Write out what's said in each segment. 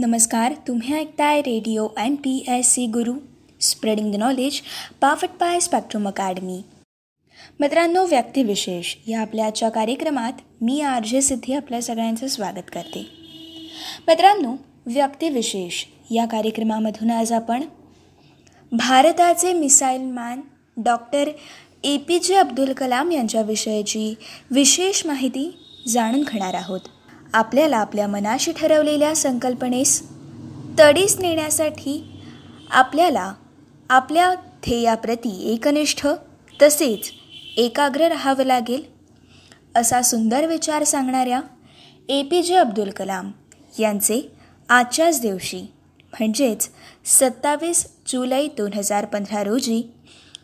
नमस्कार तुम्ही ऐकताय radio N P S C Guru spreading the knowledge powered by spectrum academy. मित्रांनो व्यक्तिविशेष या आपल्या आजच्या कार्यक्रमात मी आर जे सिद्धी आपल्या सगळ्यांचं स्वागत करते. मित्रांनो व्यक्तिविशेष या कार्यक्रमामधून आज आपण भारताचे missile man doctor A P J Abdul Kalam यांच्याविषयीची विशेष माहिती जाणून घेणार आहोत. आपल्याला आपल्या मनाशी ठरवलेल्या संकल्पनेस तडीस नेण्यासाठी आपल्याला आपल्या ध्येयाप्रती एकनिष्ठ तसेच एकाग्र राहावं लागेल असा सुंदर विचार सांगणाऱ्या ए पी जे अब्दुल कलाम यांचे आजच्याच दिवशी म्हणजेच सत्तावीस जुलै दोन हजार पंधरा रोजी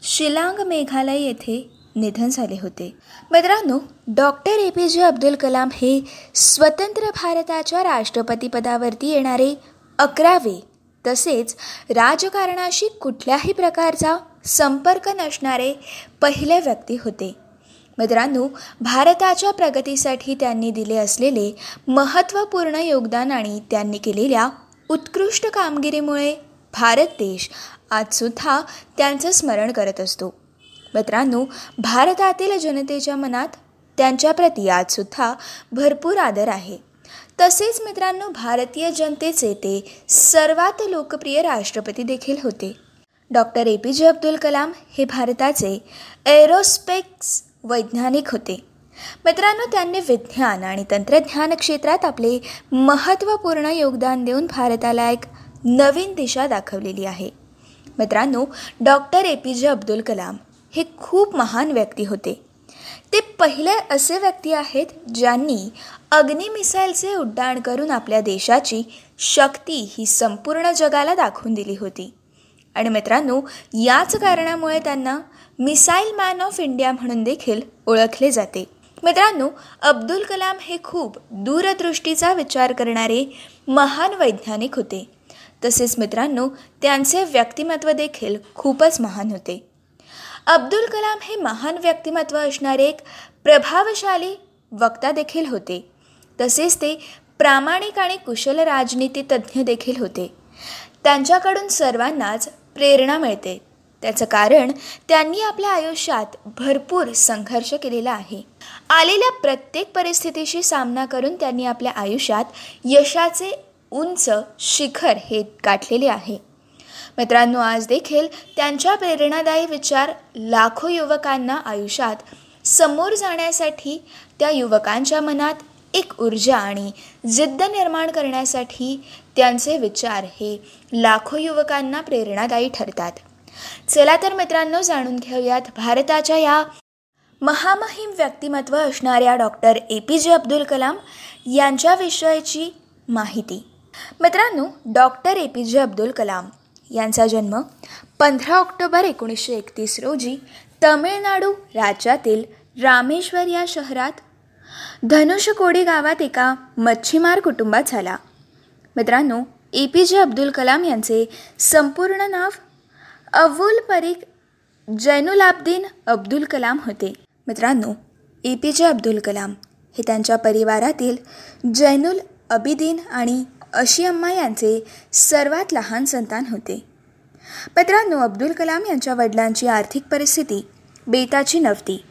शिलांग मेघालय येथे निधन झाले होते. मित्रांनो doctor A P J Abdul Kalam हे स्वतंत्र भारताच्या राष्ट्रपतीपदावरती येणारे अकरावे तसेच राजकारणाशी कुठल्याही प्रकारचा संपर्क नसणारे पहिले व्यक्ती होते. मित्रांनो भारताच्या प्रगतीसाठी त्यांनी दिले असलेले महत्त्वपूर्ण योगदान आणि त्यांनी केलेल्या उत्कृष्ट कामगिरीमुळे भारत देश आजसुद्धा त्यांचं स्मरण करत असतो. मित्रांनो भारतातील जनतेच्या मनात त्यांच्याप्रती आजसुद्धा भरपूर आदर आहे. तसेच मित्रांनो भारतीय जनतेचे ते सर्वात लोकप्रिय राष्ट्रपती देखील होते. Doctor A. P. J. Abdul Kalam हे भारताचे एरोस्पेक्स वैज्ञानिक होते. मित्रांनो त्यांनी विज्ञान आणि तंत्रज्ञान क्षेत्रात आपले महत्त्वपूर्ण योगदान देऊन भारताला एक नवीन दिशा दाखवलेली आहे. मित्रांनो doctor A. P. J. Abdul Kalam हे खूप महान व्यक्ती होते. ते पहिले असे व्यक्ती आहेत ज्यांनी अग्निमिसाईलचे उड्डाण करून आपल्या देशाची शक्ती ही संपूर्ण जगाला दाखवून दिली होती. आणि मित्रांनो याच कारणामुळे त्यांना मिसाईल मॅन ऑफ इंडिया म्हणून देखील ओळखले जाते. मित्रांनो अब्दुल कलाम हे खूप दूरदृष्टीचा विचार करणारे महान वैज्ञानिक होते. तसेच मित्रांनो त्यांचे व्यक्तिमत्व देखील खूपच महान होते. अब्दुल कलाम हे महान व्यक्तिमत्व असणारे एक प्रभावशाली वक्ता देखील होते. तसेच ते प्रामाणिक आणि कुशल राजनीती तज्ज्ञ देखील होते. त्यांच्याकडून सर्वांनाच प्रेरणा मिळते. त्याचं कारण त्यांनी आपल्या आयुष्यात भरपूर संघर्ष केलेला आहे. आलेल्या प्रत्येक परिस्थितीशी सामना करून त्यांनी आपल्या आयुष्यात यशाचे उंच शिखर हे गाठलेले आहे. मित्रांनो आज देखील त्यांच्या प्रेरणादायी विचार लाखो युवकांना आयुष्यात समोर जाण्यासाठी त्या युवकांच्या मनात एक ऊर्जा आणि जिद्द निर्माण करण्यासाठी त्यांचे विचार हे लाखो युवकांना प्रेरणादायी ठरतात. चला तर मित्रांनो जाणून घेऊयात भारताच्या या महामहिम व्यक्तिमत्व असणाऱ्या doctor A P J Abdul Kalam यांच्याविषयीची माहिती. मित्रांनो doctor A P J Abdul Kalam यांचा जन्म पंधरा ऑक्टोबर एकोणीसशे एकतीस रोजी तमिळनाडू राज्यातील रामेश्वर या शहरात धनुषकोडी गावात एका मच्छीमार कुटुंबात झाला. मित्रांनो ए पी जे अब्दुल कलाम यांचे संपूर्ण नाव अवुल परीक जैनुलाब्दीन अब्दुल कलाम होते. मित्रांनो ए पी जे अब्दुल कलाम हे त्यांच्या परिवारातील जैनुल अबिदीन आणि अशी अम्मा यांचे सर्वात लहान संतान होते. मित्रांनो अब्दुल कलाम यांच्या वडिलांची आर्थिक परिस्थिती बेताची नव्हती.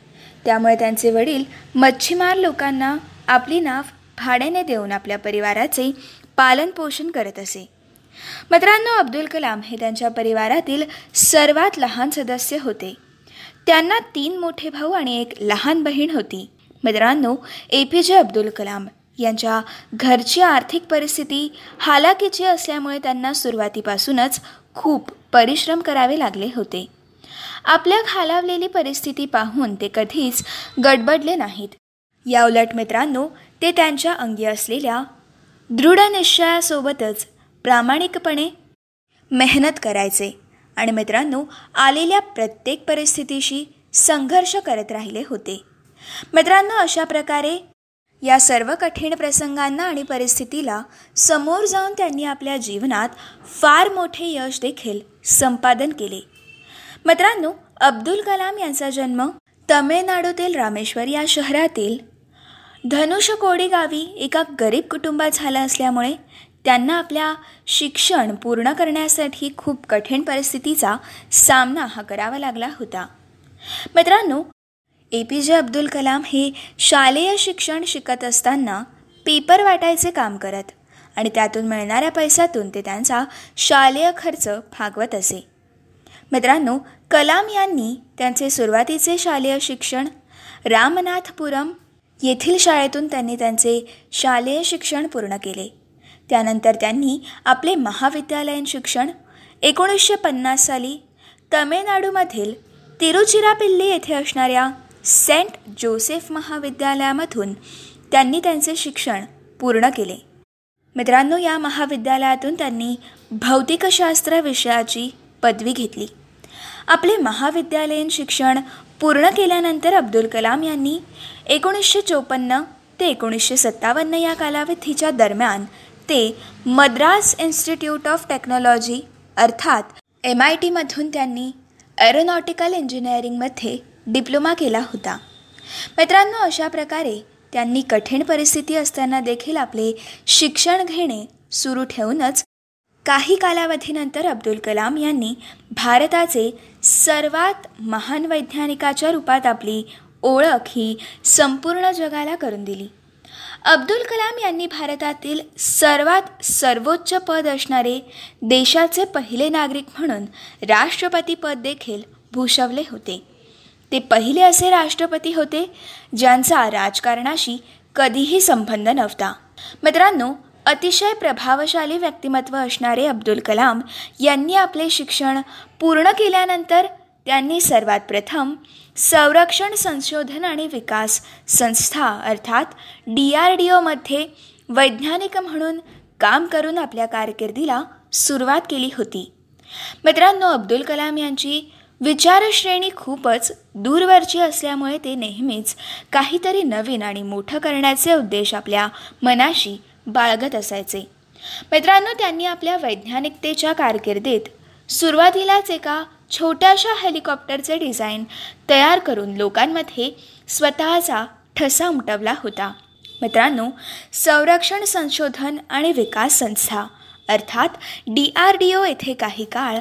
त्यामुळे त्यांचे वडील मच्छीमार लोकांना आपली नाव भाड्याने देऊन आपल्या परिवाराचे पालनपोषण करत असे. मित्रांनो अब्दुल कलाम हे त्यांच्या परिवारातील सर्वात लहान सदस्य होते. त्यांना तीन मोठे भाऊ आणि एक लहान बहीण होती. मित्रांनो ए पी जे अब्दुल कलाम यांच्या घरची आर्थिक परिस्थिती हालाकीची असल्यामुळे त्यांना सुरुवातीपासूनच खूप परिश्रम करावे लागले होते. आपल्या खालावलेली परिस्थिती पाहून ते कधीच गडबडले नाहीत. या उलट मित्रांनो ते त्यांच्या अंगी असलेल्या दृढ निश्चयासोबतच प्रामाणिकपणे मेहनत करायचे आणि मित्रांनो आलेल्या प्रत्येक परिस्थितीशी संघर्ष करत राहिले होते. मित्रांनो अशा प्रकारे या सर्व कठीण प्रसंगांना आणि परिस्थितीला समोर जाऊन त्यांनी आपल्या जीवनात फार मोठे यश देखील संपादन केले. मित्रांनो अब्दुल कलाम यांचा जन्म तमिळनाडूतील रामेश्वर या शहरातील धनुषकोडी गावी एका गरीब कुटुंबात झाला असल्यामुळे त्यांना आपल्या शिक्षण पूर्ण करण्यासाठी खूप कठीण परिस्थितीचा सामना हा करावा लागला होता. मित्रांनो ए पी जे अब्दुल कलाम हे शालेय शिक्षण शिकत असताना पेपर वाटायचे काम करत आणि त्यातून मिळणाऱ्या पैशातून ते त्यांचा शालेय खर्च भागवत असे. मित्रांनो कलाम यांनी त्यांचे सुरुवातीचे शालेय शिक्षण रामनाथपुरम येथील शाळेतून त्यांनी त्यांचे शालेय शिक्षण पूर्ण केले. त्यानंतर त्यांनी आपले महाविद्यालयीन शिक्षण एकोणीसशे पन्नास साली तमिळनाडूमधील तिरुचिरापिल्ली येथे असणाऱ्या सेंट जोसेफ महाविद्यालयामधून त्यांनी त्यांचे शिक्षण पूर्ण केले. मित्रांनो या महाविद्यालयातून त्यांनी भौतिकशास्त्र विषयाची पदवी घेतली. आपले महाविद्यालयीन शिक्षण पूर्ण केल्यानंतर अब्दुल कलाम यांनी एकोणीसशे चोपन्न ते एकोणीसशे सत्तावन्न या कालावधीच्या दरम्यान ते मद्रास इन्स्टिट्यूट ऑफ टेक्नॉलॉजी अर्थात एम आय टीमधून त्यांनी एरोनॉटिकल इंजिनिअरिंगमध्ये डिप्लोमा केला होता. मित्रांनो अशा प्रकारे त्यांनी कठीण परिस्थिती असताना देखील आपले शिक्षण घेणे सुरू ठेवूनच काही कालावधीनंतर अब्दुल कलाम यांनी भारताचे सर्वात महान वैज्ञानिकाच्या रूपात आपली ओळख ही संपूर्ण जगाला करून दिली. अब्दुल कलाम यांनी भारतातील सर्वात सर्वोच्च पद असणारे देशाचे पहिले नागरिक म्हणून राष्ट्रपती पद देखील भूषवले होते. ते पहिले असे राष्ट्रपती होते ज्यांचा राजकारणाशी कधीही संबंध नव्हता. मित्रांनो अतिशय प्रभावशाली व्यक्तिमत्व असणारे अब्दुल कलाम यांनी आपले शिक्षण पूर्ण केल्यानंतर त्यांनी सर्वात प्रथम संरक्षण संशोधन आणि विकास संस्था अर्थात डी आर डी ओमध्ये वैज्ञानिक म्हणून काम करून आपल्या कारकिर्दीला सुरुवात केली होती. मित्रांनो अब्दुल कलाम यांची विचारश्रेणी खूपच दूरवरची असल्यामुळे ते नेहमीच काहीतरी नवीन आणि मोठं करण्याचे उद्देश आपल्या मनाशी बाळगत असायचे. मित्रांनो त्यांनी आपल्या वैज्ञानिकतेच्या कारकिर्दीत सुरुवातीलाच एका छोट्याशा हेलिकॉप्टरचे डिझाईन तयार करून लोकांमध्ये स्वतःचा ठसा उमटवला होता. मित्रांनो संरक्षण संशोधन आणि विकास संस्था अर्थात डी आर डी ओ येथे काही काळ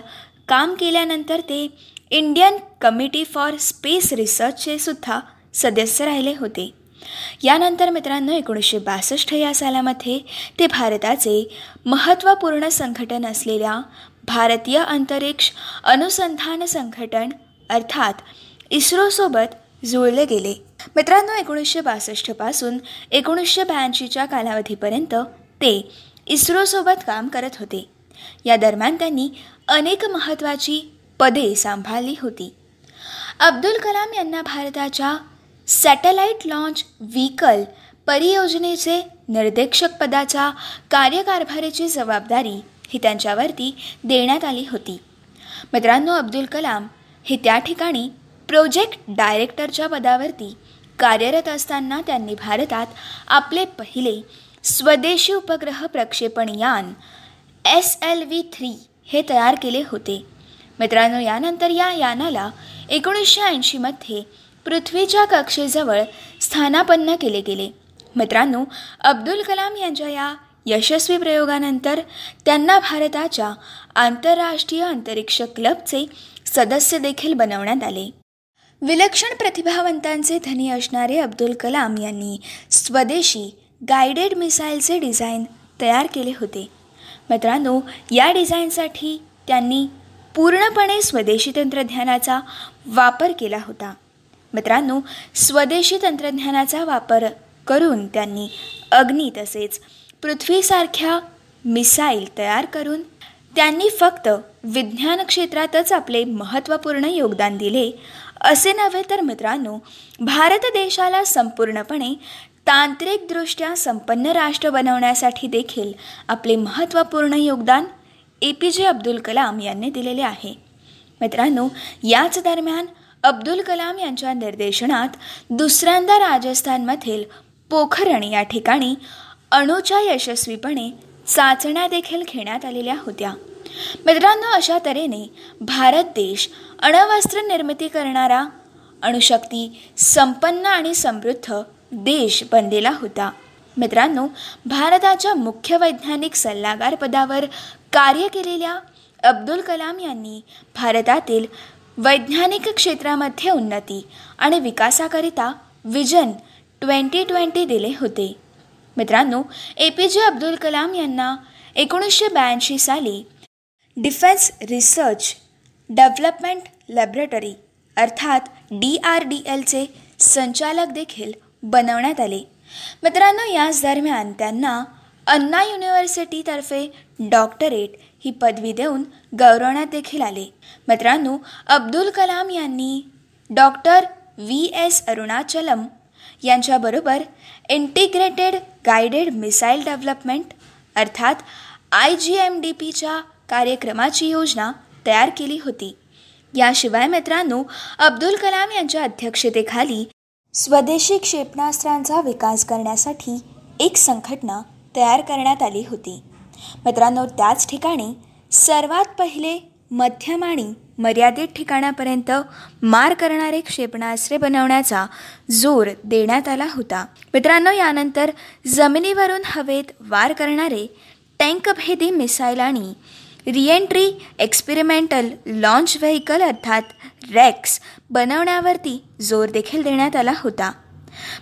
काम केल्यानंतर ते इंडियन कमिटी फॉर स्पेस रिसर्चचे सुद्धा सदस्य राहिले होते. यानंतर मित्रांनो एकोणीसशे बासष्ट या सालामध्ये ते भारताचे महत्त्वपूर्ण संघटन असलेल्या भारतीय अंतरिक्ष अनुसंधान संघटन अर्थात इस्रोसोबत जुळले गेले. मित्रांनो एकोणीसशे बासष्टपासून एकोणीसशे ब्याऐंशीच्या कालावधीपर्यंत ते इस्रोसोबत काम करत होते. या दरम्यान त्यांनी अनेक महत्त्वाची पदे सांभाळली होती. अब्दुल कलाम यांना भारताच्या सॅटेलाईट लॉन्च व्हीकल परियोजनेचे निर्देशक पदाच्या कार्यकारभारीची जबाबदारी ही त्यांच्यावरती देण्यात आली होती. मित्रांनो अब्दुल कलाम हे त्या ठिकाणी प्रोजेक्ट डायरेक्टरच्या पदावरती कार्यरत असताना त्यांनी भारतात आपले पहिले स्वदेशी उपग्रह प्रक्षेपण यान एस एल व्ही थ्री हे तयार केले होते. मित्रांनो यानंतर या यानाला एकोणीसशे ऐंशीमध्ये पृथ्वीच्या कक्षेजवळ स्थानापन्न केले गेले. मित्रांनो अब्दुल कलाम यांच्या या यशस्वी प्रयोगानंतर त्यांना भारताच्या आंतरराष्ट्रीय अंतरिक्ष क्लबचे सदस्य देखील बनवण्यात आले. विलक्षण प्रतिभावंतांचे धनी असणारे अब्दुल कलाम यांनी स्वदेशी गायडेड मिसाईलचे डिझाईन तयार केले होते. मित्रांनो या डिझाईनसाठी त्यांनी पूर्णपणे स्वदेशी तंत्रज्ञानाचा वापर केला होता. मित्रांनो स्वदेशी तंत्रज्ञानाचा वापर करून त्यांनी अग्नी तसेच पृथ्वीसारख्या मिसाईल तयार करून त्यांनी फक्त विज्ञान क्षेत्रातच आपले महत्त्वपूर्ण योगदान दिले. असे नव्हे तर मित्रांनो भारत देशाला संपूर्णपणे तांत्रिकदृष्ट्या संपन्न राष्ट्र बनवण्यासाठी देखील आपले महत्त्वपूर्ण योगदान ए पी जे अब्दुल कलाम यांनी दिलेले आहे. मित्रांनो याच दरम्यान अब्दुल कलाम यांच्या निर्देशनात दुसऱ्यांदा राजस्थानमधील पोखरण या ठिकाणी अणूच्या यशस्वीपणे चाचण्या देखील घेण्यात आलेल्या होत्या. मित्रांनो अशा तऱ्हेने भारत देश अणवस्त्र निर्मिती करणारा अणुशक्ती संपन्न आणि समृद्ध देश बनलेला होता. मित्रांनो भारताच्या मुख्य वैज्ञानिक सल्लागार पदावर कार्य केलेल्या अब्दुल कलाम यांनी भारतातील वैज्ञानिक क्षेत्रामध्ये उन्नती आणि विकासाकरिता विजन ट्वेंटी ट्वेंटी दिले होते. मित्रांनो ए पी जे अब्दुल कलाम यांना एकोणीसशे ब्याऐंशी साली डिफेन्स रिसर्च डेव्हलपमेंट लॅबरेटरी अर्थात डी आर डी एलचे संचालक देखील बनवण्यात आले. मित्रांनो याच दरम्यान त्यांना अन्ना युनिव्हर्सिटीतर्फे डॉक्टरेट ही पदवी देऊन गौरवण्यात देखील आले. मित्रांनो अब्दुल कलाम यांनी डॉक्टर व्ही एस अरुणाचलम यांच्याबरोबर इंटिग्रेटेड गायडेड मिसाईल डेव्हलपमेंट अर्थात आय जी एम डी पीच्या कार्यक्रमाची योजना तयार केली होती. याशिवाय मित्रांनो अब्दुल कलाम यांच्या अध्यक्षतेखाली स्वदेशी क्षेपणास्त्रांचा विकास करण्यासाठी एक संघटना तयार करण्यात आली होती. मित्रांनो त्याच ठिकाणी सर्वात पहिले मध्यम आणि मर्यादित ठिकाणापर्यंत मार करणारे क्षेपणास्त्रे बनवण्याचा जोर देण्यात आला होता. मित्रांनो यानंतर जमिनीवरून हवेत वार करणारे टँकभेदी मिसाईल आणि रिएंट्री एक्सपेरिमेंटल लॉन्च व्हेकल अर्थात रॅक्स बनवण्यावरती जोर देखील देण्यात आला होता.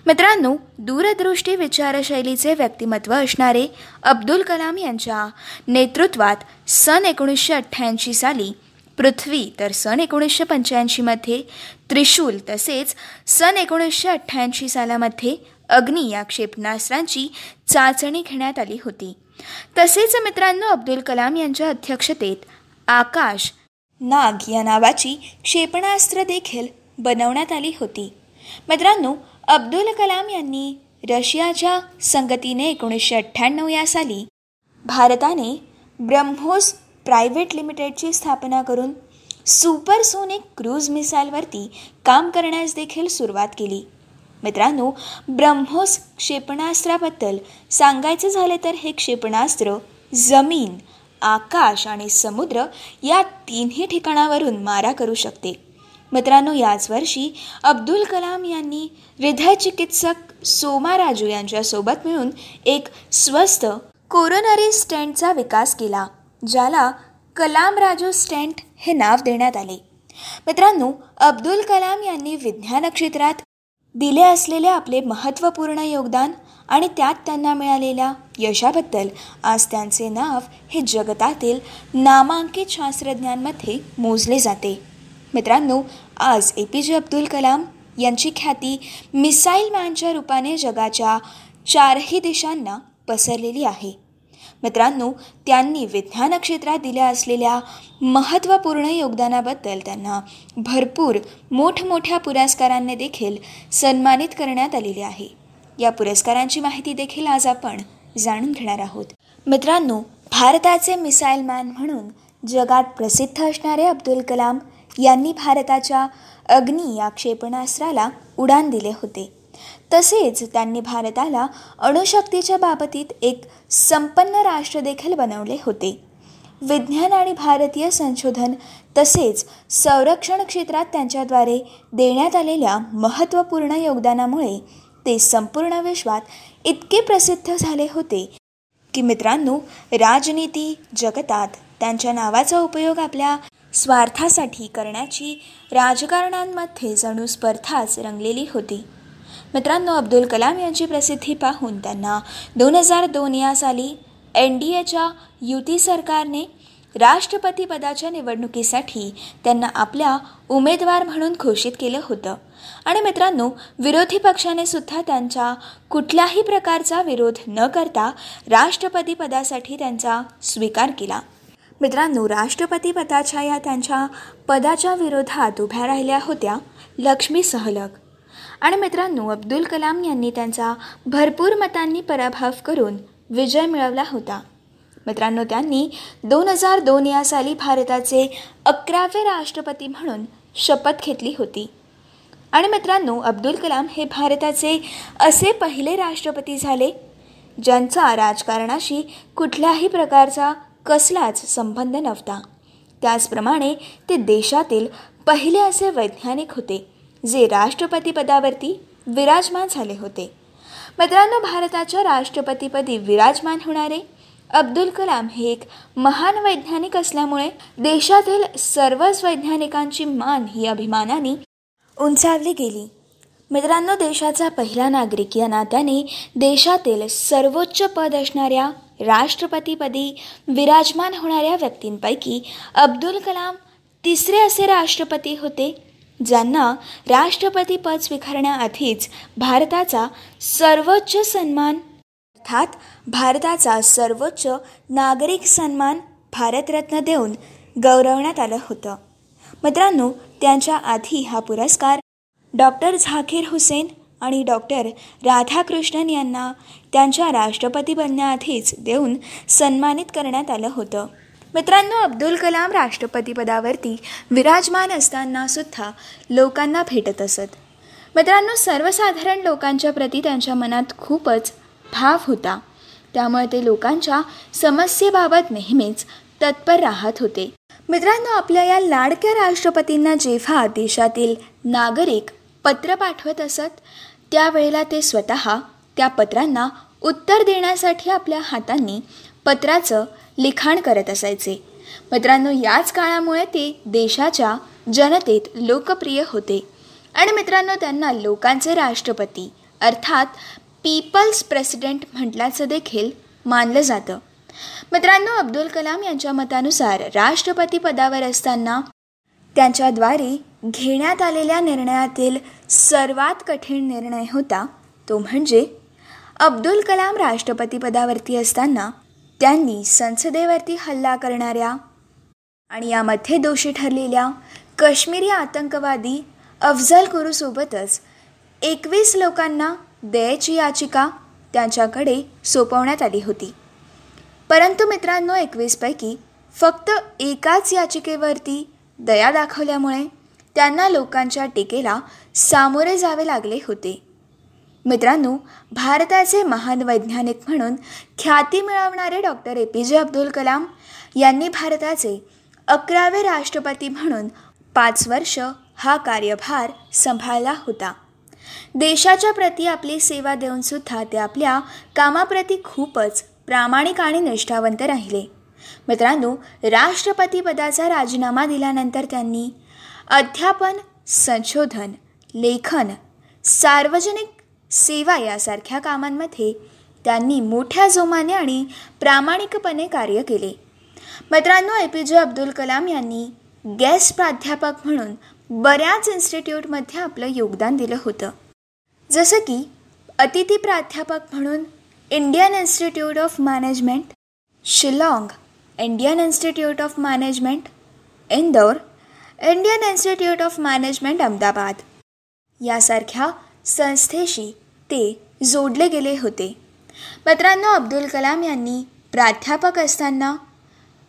मित्रांनो दूरदृष्टी विचारशैलीचे व्यक्तिमत्व असणारे अब्दुल कलाम यांच्या नेतृत्वात सन एकोणीसशे अठ्ठ्याऐंशी साली पृथ्वी तर सन एकोणीसशे पंच्याऐंशीमध्ये त्रिशूल तसेच सन एकोणीसशे अठ्ठ्याऐंशी सालामध्ये अग्नी या क्षेपणास्त्रांची चाचणी घेण्यात आली होती. तसेच मित्रांनो अब्दुल कलाम यांच्या अध्यक्षतेत आकाश नाग या नावाची क्षेपणास्त्र देखील बनवण्यात आली होती. मित्रांनो अब्दुल कलाम यांनी रशियाच्या संगतीने एकोणीसशे अठ्ठ्याण्णव या साली भारताने ब्रह्मोस प्रायव्हेट लिमिटेडची स्थापना करून सुपरसोनिक क्रूज मिसाईलवरती काम करण्यास देखील सुरुवात केली. मित्रांनो ब्रह्मोस क्षेपणास्त्राबद्दल सांगायचं झाले तर हे क्षेपणास्त्र जमीन आकाश आणि समुद्र या तिन्ही ठिकाणावरून मारा करू शकते. मित्रांनो याच वर्षी अब्दुल कलाम यांनी हृदयचिकित्सक सोमा राजू यांच्यासोबत मिळून एक स्वस्त कोरोनरी स्टेंटचा विकास केला ज्याला कलाम राजू स्टेंट हे नाव देण्यात आले. मित्रांनो अब्दुल कलाम यांनी विज्ञान क्षेत्रात दिले असलेले आपले महत्त्वपूर्ण योगदान आणि त्यात त्यांना मिळालेल्या यशाबद्दल आज त्यांचे नाव हे जगतातील नामांकित शास्त्रज्ञांमध्ये मोजले जाते. मित्रांनो आज ए पी जे अब्दुल कलाम यांची ख्याती मिसाईल मॅनच्या रूपाने जगाच्या चारही दिशांना पसरलेली आहे. मित्रांनो त्यांनी विज्ञान क्षेत्रात दिल्या असलेल्या महत्त्वपूर्ण योगदानाबद्दल त्यांना भरपूर मोठमोठ्या पुरस्कारांनी देखील सन्मानित करण्यात आलेले आहे. या पुरस्कारांची माहिती देखील आज आपण जाणून घेणार आहोत. मित्रांनो भारताचे मिसाईल मॅन म्हणून जगात प्रसिद्ध असणारे अब्दुल कलाम यांनी भारताच्या अग्नी या क्षेपणास्त्राला उडान दिले होते. तसेच त्यांनी भारताला अणुशक्तीच्या बाबतीत एक संपन्न राष्ट्र देखील बनवले होते. विज्ञान आणि भारतीय संशोधन तसेच संरक्षण क्षेत्रात त्यांच्याद्वारे देण्यात आलेल्या महत्त्वपूर्ण योगदानामुळे ते संपूर्ण विश्वात इतके प्रसिद्ध झाले होते. की मित्रांनो राजनीती जगतात. त्यांच्या नावाचा उपयोग आपल्या स्वार्थासाठी करण्याची राजकारणांमध्ये जणू स्पर्धाच रंगलेली होती. मित्रांनो अब्दुल कलाम यांची प्रसिद्धी पाहून त्यांना दोन हजार दोन या साली एन डी एच्या युती सरकारने राष्ट्रपती पदाच्या निवडणुकीसाठी त्यांना आपल्या उमेदवार म्हणून घोषित केलं होतं. आणि मित्रांनो विरोधी पक्षाने सुद्धा त्यांच्या कुठल्याही प्रकारचा विरोध न करता राष्ट्रपती पदासाठी त्यांचा स्वीकार केला. मित्रांनो राष्ट्रपती पदाच्या या त्यांच्या पदाच्या विरोधात उभ्या राहिल्या होत्या लक्ष्मी सहलग आणि मित्रांनो अब्दुल कलाम यांनी त्यांचा भरपूर मतांनी पराभव करून विजय मिळवला होता. मित्रांनो त्यांनी दोन हजार दोन या साली भारताचे अकरावे राष्ट्रपती म्हणून शपथ घेतली होती. आणि मित्रांनो अब्दुल कलाम हे भारताचे असे पहिले राष्ट्रपती झाले ज्यांचा राजकारणाशी कुठल्याही प्रकारचा कसलाच संबंध नव्हता. त्याचप्रमाणे ते देशातील पहिले असे वैज्ञानिक होते जे राष्ट्रपतीपदावरती विराजमान झाले होते. मित्रांनो भारताच्या राष्ट्रपतीपदी विराजमान होणारे अब्दुल कलाम हे एक महान वैज्ञानिक असल्यामुळे देशातील सर्वच वैज्ञानिकांची मान ही अभिमानाने उंचावली गेली. मित्रांनो देशाचा पहिला नागरिक या नात्याने देशातील सर्वोच्च पद असणाऱ्या राष्ट्रपतीपदी विराजमान होणाऱ्या व्यक्तींपैकी अब्दुल कलाम तिसरे असे राष्ट्रपती होते ज्यांना राष्ट्रपती पद स्वीकारण्याआधीच भारताचा सर्वोच्च सन्मान अर्थात भारताचा सर्वोच्च नागरिक सन्मान भारतरत्न देऊन गौरवण्यात आलं होतं. मित्रांनो त्यांच्या आधी हा पुरस्कार डॉक्टर झाकीर हुसेन आणि डॉक्टर राधाकृष्णन यांना त्यांच्या राष्ट्रपती बनण्याआधीच देऊन सन्मानित करण्यात आलं होतं. मित्रांनो अब्दुल कलाम राष्ट्रपतीपदावरती विराजमान असताना सुद्धा लोकांना भेटत असत. मित्रांनो सर्वसाधारण लोकांच्या प्रती त्यांच्या मनात खूपच भाव होता. त्यामुळे ते लोकांच्या समस्येबाबत नेहमीच तत्पर राहत होते. मित्रांनो आपल्या या लाडक्या राष्ट्रपतींना जेव्हा देशातील नागरिक पत्र पाठवत असत त्यावेळेला ते स्वतः त्या पत्रांना उत्तर देण्यासाठी आपल्या हातांनी पत्राचं लिखाण करत असायचे. मित्रांनो याच काळामुळे ते देशाच्या जनतेत लोकप्रिय होते. आणि मित्रांनो त्यांना लोकांचे राष्ट्रपती अर्थात पीपल्स प्रेसिडेंट म्हटल्याचं देखील मानलं जातं. मित्रांनो अब्दुल कलाम यांच्या मतानुसार राष्ट्रपती पदावर असताना त्यांच्याद्वारे घेण्यात आलेल्या निर्णयातील सर्वात कठीण निर्णय होता तो म्हणजे अब्दुल कलाम राष्ट्रपतीपदावरती असताना त्यांनी संसदेवरती हल्ला करणाऱ्या आणि यामध्ये दोषी ठरलेल्या काश्मीरी आतंकवादी अफजल गुरूसोबतच एकवीस लोकांना दयेची याचिका त्यांच्याकडे सोपवण्यात आली होती. परंतु मित्रांनो एकवीसपैकी फक्त एकाच याचिकेवरती दया दाखवल्यामुळे त्यांना लोकांच्या टीकेला सामोरे जावे लागले होते. मित्रांनो भारताचे महान वैज्ञानिक म्हणून ख्याती मिळवणारे doctor A P J Abdul Kalam यांनी भारताचे अकरावे राष्ट्रपती म्हणून पाच वर्ष हा कार्यभार सांभाळला होता. देशाच्या प्रती आपली सेवा देऊनसुद्धा ते आपल्या कामाप्रती खूपच प्रामाणिक आणि निष्ठावंत राहिले. मित्रांनो राष्ट्रपतीपदाचा राजीनामा दिल्यानंतर त्यांनी अध्यापन संशोधन लेखन सार्वजनिक सेवा यासारख्या कामांमध्ये त्यांनी मोठ्या जोमाने आणि प्रामाणिकपणे कार्य केले. मित्रांनो ए पी जे अब्दुल कलाम यांनी गेस्ट प्राध्यापक म्हणून बऱ्याच इन्स्टिट्यूटमध्ये आपलं योगदान दिलं होतं. जसं की अतिथी प्राध्यापक म्हणून Indian institute of management Shillong Indian institute of management Indore Indian institute of management Ahmedabad यासारख्या संस्थेशी ते जोडले गेले होते. मित्रांनो अब्दुल कलाम यांनी प्राध्यापक असताना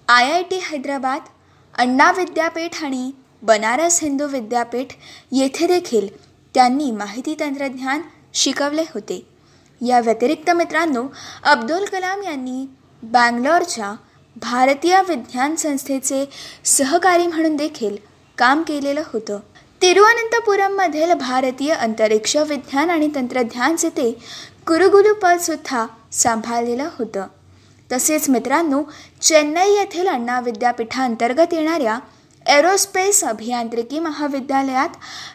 I I T Hyderabad Anna विद्यापीठ आणि बनारस हिंदू विद्यापीठ येथे देखील त्यांनी माहिती तंत्रज्ञान शिकवले होते. या व्यतिरिक्त मित्रांनो अब्दुल कलाम यांनी बँगलोरच्या भारतीय विज्ञान संस्थेचे सहकारी म्हणून देखील काम केलेलं होतं. तिरुअनंतपुरममधील भारतीय अंतरिक्ष विज्ञान आणि तंत्रज्ञानचे ते कुरुगुलूपदसुद्धा सांभाळलेलं होतं. तसेच मित्रांनो चेन्नई येथील अण्णा विद्यापीठांतर्गत येणाऱ्या एरोस्पेस अभियांत्रिकी महाविद्यालयात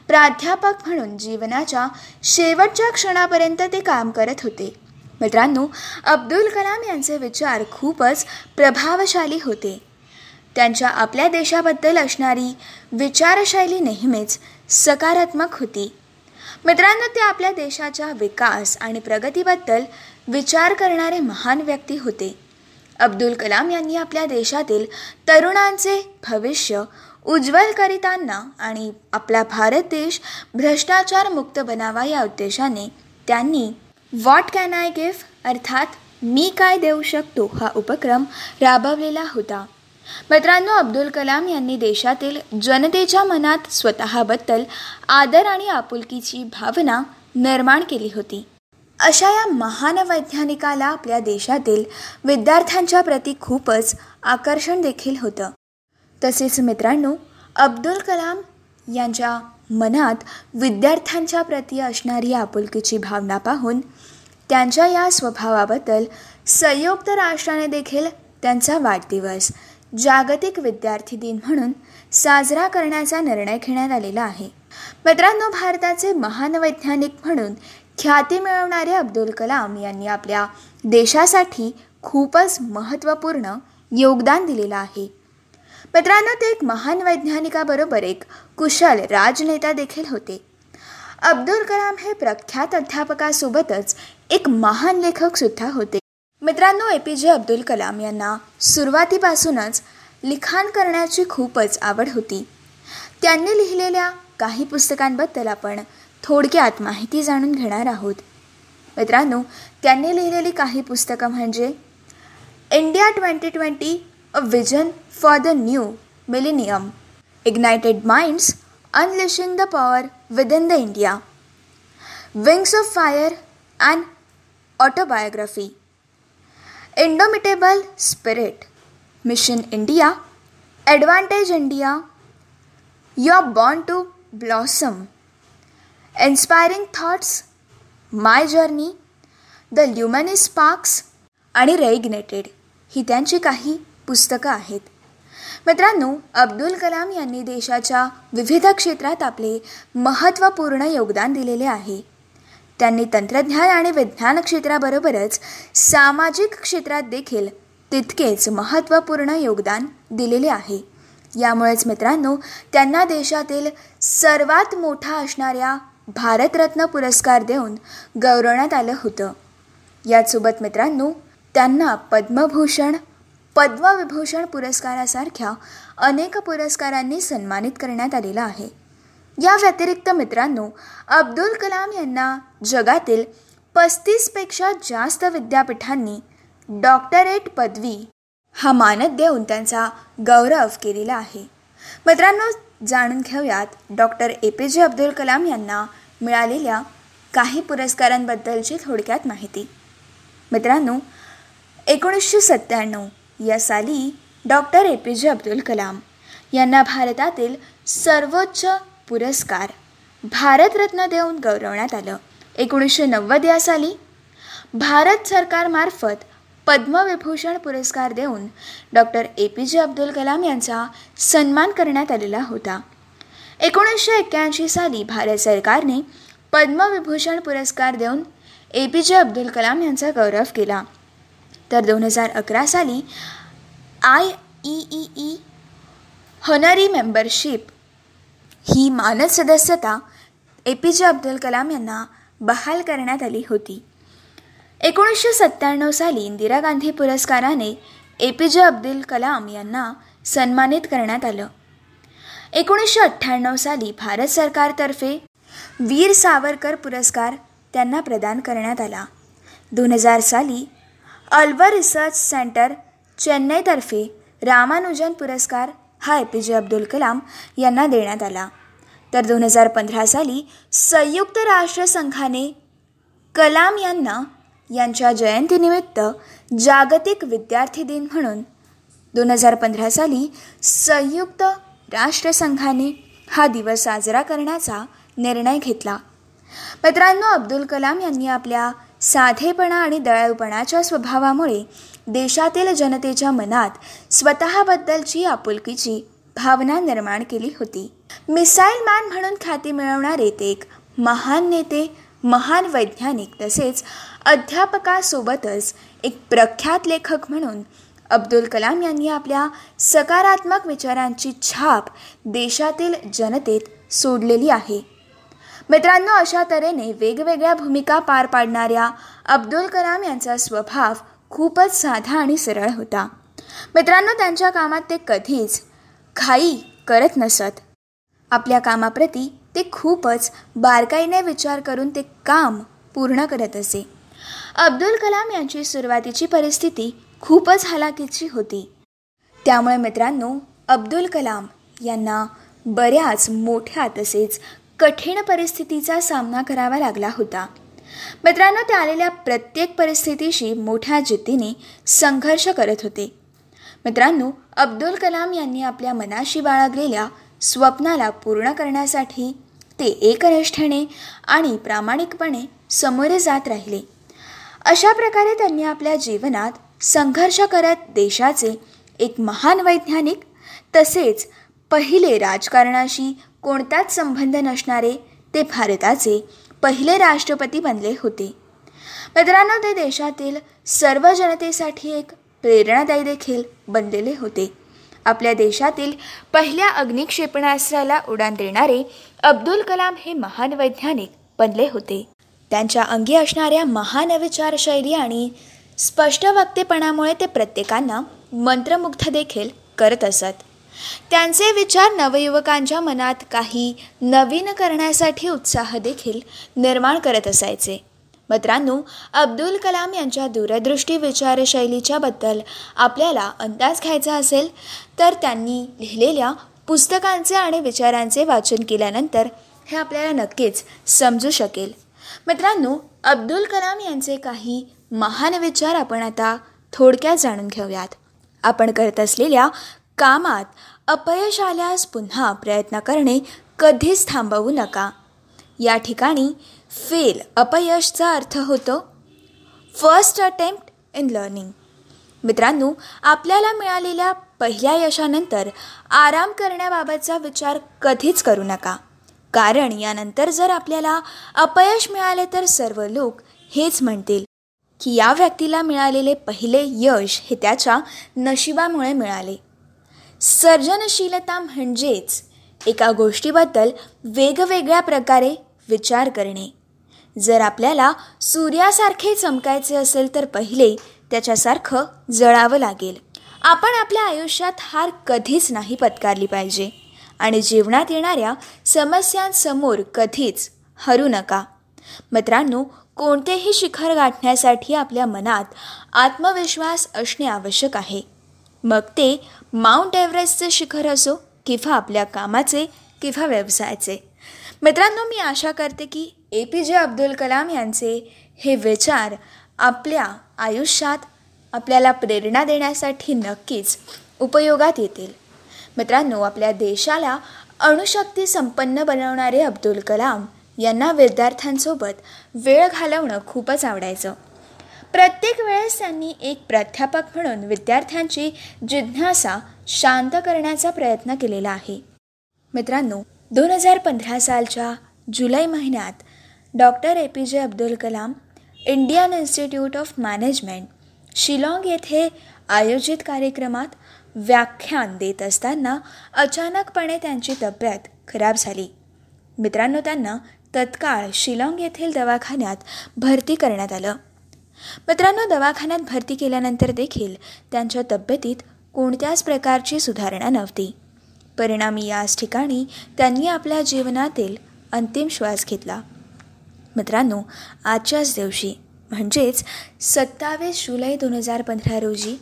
प्राध्यापक म्हणून जीवनाच्या शेवटच्या क्षणापर्यंत ते काम करत होते. मित्रांनो अब्दुल कलाम यांचे विचार खूपच प्रभावशाली होते. त्यांच्या आपल्या देशाबद्दल असणारी विचारशैली नेहमीच सकारात्मक होती. मित्रांनो ते आपल्या देशाच्या विकास आणि प्रगतीबद्दल विचार करणारे महान व्यक्ती होते. अब्दुल कलाम यांनी आपल्या देशातील तरुणांचे भविष्य उज्ज्वल करितांना आणि आपला भारत देश भ्रष्टाचार मुक्त बनावा या उद्देशाने त्यांनी व्हॉट कॅन आय गिव्ह अर्थात मी काय देऊ शकतो? हा उपक्रम राबवलेला होता. मित्रांनो अब्दुल कलाम यांनी देशातील जनतेच्या मनात स्वतःबद्दल आदर आणि आपुलकीची भावना निर्माण केली होती. अशा या महान वैज्ञानिकाला आपल्या देशातील विद्यार्थ्यांच्या प्रती खूपच आकर्षण देखील होतं. तसेच मित्रांनो अब्दुल कलाम यांच्या मनात विद्यार्थ्यांच्या प्रती असणारी आपुलकीची भावना पाहून त्यांच्या या स्वभावाबद्दल संयुक्त राष्ट्राने देखील त्यांचा वाढदिवस जागतिक विद्यार्थी दिन म्हणून साजरा करण्याचा निर्णय घेण्यात आलेला आहे. मित्रांनो भारताचे महान वैज्ञानिक म्हणून ख्याती मिळवणारे अब्दुल कलाम यांनी आपल्या देशासाठी खूपच महत्त्वपूर्ण योगदान दिलेलं आहे. मित्रांनो ते एक महान वैज्ञानिकाबरोबर एक कुशल राजनेता देखील होते. अब्दुल कलाम हे प्रख्यात अध्यापकासोबतच एक महान लेखकसुद्धा होते. मित्रांनो ए. पी. जे. अब्दुल कलाम यांना सुरुवातीपासूनच लिखाण करण्याची खूपच आवड होती. त्यांनी लिहिलेल्या काही पुस्तकांबद्दल आपण थोडक्यात माहिती जाणून घेणार आहोत. मित्रांनो त्यांनी लिहिलेली काही पुस्तकं म्हणजे India twenty twenty a vision for the new millennium ignited minds unleashing the power within the India wings of fire and autobiography. Indomitable spirit. Mission India. Advantage India. You are born to blossom. Inspiring thoughts. My journey. The luminous sparks. आणि reignited ही त्यांची काही पुस्तकं आहेत. मित्रांनो अब्दुल कलाम यांनी देशाच्या विविध क्षेत्रात आपले महत्त्वपूर्ण योगदान दिलेले आहे. त्यांनी तंत्रज्ञान आणि विज्ञान क्षेत्राबरोबरच सामाजिक क्षेत्रात देखील तितकेच महत्त्वपूर्ण योगदान दिलेले आहे. यामुळेच मित्रांनो त्यांना देशातील सर्वात मोठा असणाऱ्या भारतरत्न पुरस्कार देऊन गौरवण्यात आलं होतं. यासोबत मित्रांनो त्यांना पद्मभूषण पद्मविभूषण पुरस्कारासारख्या अनेक पुरस्कारांनी सन्मानित करण्यात आलेलं आहे. या व्यतिरिक्त मित्रांनो अब्दुल कलाम यांना जगातील पस्तीसपेक्षा जास्त विद्यापीठांनी डॉक्टरेट पदवी हा मानद देऊन त्यांचा गौरव केलेला आहे. मित्रांनो जाणून घेऊयात doctor A P J Abdul Kalam यांना मिळालेल्या काही पुरस्कारांबद्दलची थोडक्यात माहिती. मित्रांनो एकोणीसशे सत्त्याण्णव या साली doctor A P J Abdul Kalam यांना भारतातील सर्वोच्च पुरस्कार भारतरत्न देऊन गौरवण्यात आलं. एकोणीसशे नव्वद या साली भारत सरकारमार्फत पद्मविभूषण पुरस्कार देऊन doctor A P J Abdul Kalam यांचा सन्मान करण्यात आलेला होता. एकोणीसशे एक्क्याऐंशी साली भारत सरकारने पद्मविभूषण पुरस्कार देऊन ए पी जे अब्दुल कलाम यांचा गौरव केला. तर दोन हजार अकरा साली I E E E honorary membership ही मानद सदस्यता ए पी जे अब्दुल कलाम यांना बहाल करण्यात आली होती. एकोणीसशे सत्त्याण्णव साली इंदिरा गांधी पुरस्काराने ए पी जे अब्दुल कलाम यांना सन्मानित करण्यात आलं. एकोणीसशे अठ्ठ्याण्णव साली भारत सरकारतर्फे वीर सावरकर पुरस्कार त्यांना प्रदान करण्यात आला. दोन हजार साली अल्वर रिसर्च सेंटर चेन्नईतर्फे रामानुजन पुरस्कार हा ए पी जे अब्दुल कलाम यांना देण्यात आला. तर दोन हजार पंधरा साली संयुक्त राष्ट्रसंघाने कलाम यांना यांच्या जयंतीनिमित्त जागतिक विद्यार्थी दिन म्हणून दोन हजार पंधरा साली संयुक्त राष्ट्रसंघाने हा दिवस साजरा करण्याचा निर्णय घेतला. मित्रांनो अब्दुल कलाम यांनी आपल्या साधेपणा आणि दयाळूपणाच्या स्वभावामुळे देशातील जनतेच्या मनात स्वतःबद्दलची आपुलकीची भावना निर्माण केली होती. मिसाईल मॅन म्हणून ख्याती मिळवणारे ते एक महान नेते महान वैज्ञानिक तसेच अध्यापकासोबतच एक प्रख्यात लेखक म्हणून अब्दुल कलाम यांनी आपल्या सकारात्मक विचारांची छाप देशातील जनतेत सोडलेली आहे. मित्रांनो अशा तऱ्हेने वेगवेगळ्या भूमिका पार पाडणाऱ्या अब्दुल कलाम यांचा स्वभाव खूपच साधा आणि सरळ होता. मित्रांनो त्यांच्या कामात ते कधीच घाई करत नसत. आपल्या कामाप्रती ते खूपच बारकाईने विचार करून ते काम पूर्ण करत असे. अब्दुल कलाम यांची सुरुवातीची परिस्थिती खूपच हलाखीची होती. त्यामुळे मित्रांनो अब्दुल कलाम यांना बऱ्याच मोठ्या तसेच कठीण परिस्थितीचा सामना करावा लागला होता. मित्रांनो ते आलेल्या प्रत्येक परिस्थितीशी मोठ्या जिद्दीने संघर्ष करत होते. मित्रांनो अब्दुल कलाम यांनी आपल्या मनाशी बाळगलेल्या स्वप्नाला पूर्ण करण्यासाठी ते एकनिष्ठेने आणि प्रामाणिकपणे समोरे जात राहिले. अशा प्रकारे त्यांनी आपल्या जीवनात संघर्ष करत देशाचे एक महान वैज्ञानिक तसेच पहिले राजकारणाशी कोणताच संबंध नसणारे ते भारताचे पहिले राष्ट्रपती बनले होते. मित्रांनो ते देशातील सर्व जनतेसाठी एक प्रेरणादायी देखील बनलेले होते. आपल्या देशातील पहिल्या अग्निक्षेपणास्त्राला उडान देणारे अब्दुल कलाम हे महान वैज्ञानिक बनले होते. त्यांच्या अंगी असणाऱ्या महान विचारशैली आणि स्पष्ट वक्तेपणामुळे ते प्रत्येकांना मंत्रमुग्ध देखील करत असत. त्यांचे विचार नवयुवकांच्या मनात काही नवीन करण्यासाठी उत्साह देखील निर्माण करत असायचे. मित्रांनो अब्दुल कलाम यांच्या दूरदृष्टी विचारशैलीच्या बद्दल आपल्याला अंदाज घ्यायचा असेल तर त्यांनी लिहिलेल्या पुस्तकांचे आणि विचारांचे वाचन केल्यानंतर हे आपल्याला नक्कीच समजू शकेल. मित्रांनो अब्दुल कलाम यांचे काही महान विचार आपण आता थोडक्यात जाणून घेऊयात. आपण करत असलेल्या कामात अपयश आल्यास पुन्हा प्रयत्न करणे कधीच थांबवू नका. या ठिकाणी फेल अपयशचा अर्थ होतो फर्स्ट अटेम्प्ट इन लर्निंग मित्रांनो आपल्याला मिळालेल्या पहिल्या यशानंतर आराम करण्याबाबतचा विचार कधीच करू नका. कारण यानंतर जर आपल्याला अपयश मिळाले तर सर्व लोक हेच म्हणतील की या व्यक्तीला मिळालेले पहिले यश हे त्याच्या नशिबामुळे मिळाले. सर्जनशीलता म्हणजेच एका गोष्टीबद्दल वेगवेगळ्या प्रकारे विचार करणे. जर आपल्याला सूर्यासारखे चमकायचे असेल तर पहिले त्याच्यासारखं जळावं लागेल. आपण आपल्या आयुष्यात हार कधीच नाही पत्कारली पाहिजे आणि जीवनात येणाऱ्या समस्यांसमोर कधीच हरू नका. मित्रांनो कोणतेही शिखर गाठण्यासाठी आपल्या मनात आत्मविश्वास असणे आवश्यक आहे. मग ते माउंट एव्हरेस्टचे शिखर असो किंवा आपल्या कामाचे किंवा व्यवसायाचे. मित्रांनो मी आशा करते की ए पी जे अब्दुल कलाम यांचे हे विचार आपल्या आयुष्यात आपल्याला प्रेरणा देण्यासाठी नक्कीच उपयोगात येतील. मित्रांनो आपल्या देशाला अणुशक्ती संपन्न बनवणारे अब्दुल कलाम यांना विद्यार्थ्यांसोबत वेळ घालवणं खूपच आवडायचं. प्रत्येक वेळेस त्यांनी एक प्राध्यापक म्हणून विद्यार्थ्यांची जिज्ञासा शांत करण्याचा प्रयत्न केलेला आहे. मित्रांनो दोन हजार पंधरा सालच्या जुलै महिन्यात doctor A P J Abdul Kalam Indian institute of management Shillong येथे आयोजित कार्यक्रमात व्याख्यान देत असताना अचानकपणे त्यांची तब्येत खराब झाली. मित्रांनो त्यांना तत्काळ शिलाँग येथील दवाखान्यात भरती करण्यात आलं. मित्रांनो दवाखान्यात भरती केल्यानंतर देखील त्यांच्या तब्येतीत कोणत्याच प्रकारची सुधारणा नव्हती. परिणामी याच ठिकाणी त्यांनी आपल्या जीवनातील अंतिम श्वास घेतला. मित्रांनो आजच्याच दिवशी म्हणजेच सत्तावीस जुलै दोन हजार पंधरा रोजी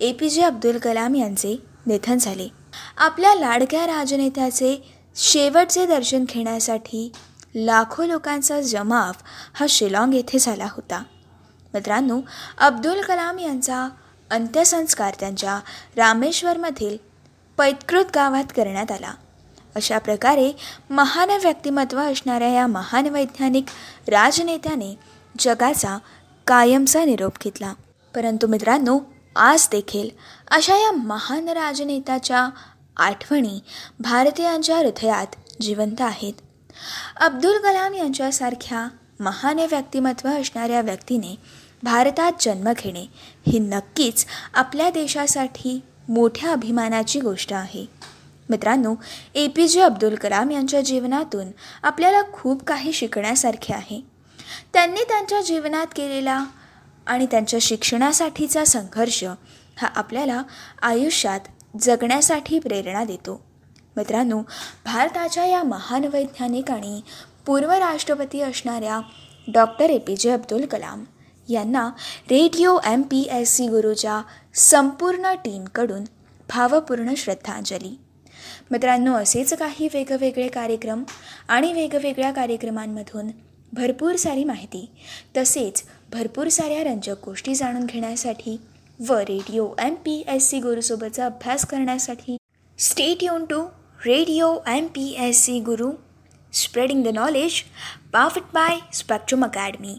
ए पी जे अब्दुल कलाम यांचे निधन झाले. आपल्या लाडक्या राजनेत्याचे शेवटचे दर्शन घेण्यासाठी लाखो लोकांचा जमाव हा शिलाँग येथे झाला होता. मित्रांनो अब्दुल कलाम यांचा अंत्यसंस्कार त्यांच्या रामेश्वरमधील पैतकृत गावात करण्यात आला. अशा प्रकारे महान व्यक्तिमत्व असणाऱ्या या महान वैज्ञानिक राजनेत्याने जगाचा कायमचा निरोप घेतला. परंतु मित्रांनो आज देखील अशा या महान राजनेत्याच्या आठवणी भारतीयांच्या हृदयात जिवंत आहेत. अब्दुल कलाम यांच्यासारख्या महान व्यक्तिमत्व असणाऱ्या व्यक्तीने भारतात जन्म घेणे ही नक्कीच आपल्या देशासाठी मोठ्या अभिमानाची गोष्ट आहे. मित्रांनो ए पी जे अब्दुल कलाम यांच्या जीवनातून आपल्याला खूप काही शिकण्यासारखे आहे. त्यांनी त्यांच्या जीवनात केलेला आणि त्यांच्या शिक्षणासाठीचा संघर्ष हा आपल्याला आयुष्यात जगण्यासाठी प्रेरणा देतो. मित्रांनो भारताच्या या महान वैज्ञानिक आणि पूर्व राष्ट्रपती असणाऱ्या doctor A P J Abdul Kalam यांना radio M P S C गुरुच्या संपूर्ण टीमकडून भावपूर्ण श्रद्धांजली. मित्रांनो असेच काही वेगवेगळे कार्यक्रम आणि वेगवेगळ्या कार्यक्रमांमधून भरपूर सारी माहिती तसेच भरपूर साऱ्या रंजक गोष्टी जाणून घेण्यासाठी व radio M P S C गुरुसोबतचा अभ्यास करण्यासाठी state युन to radio M P S C Guru spreading the knowledge powered by spectrum academy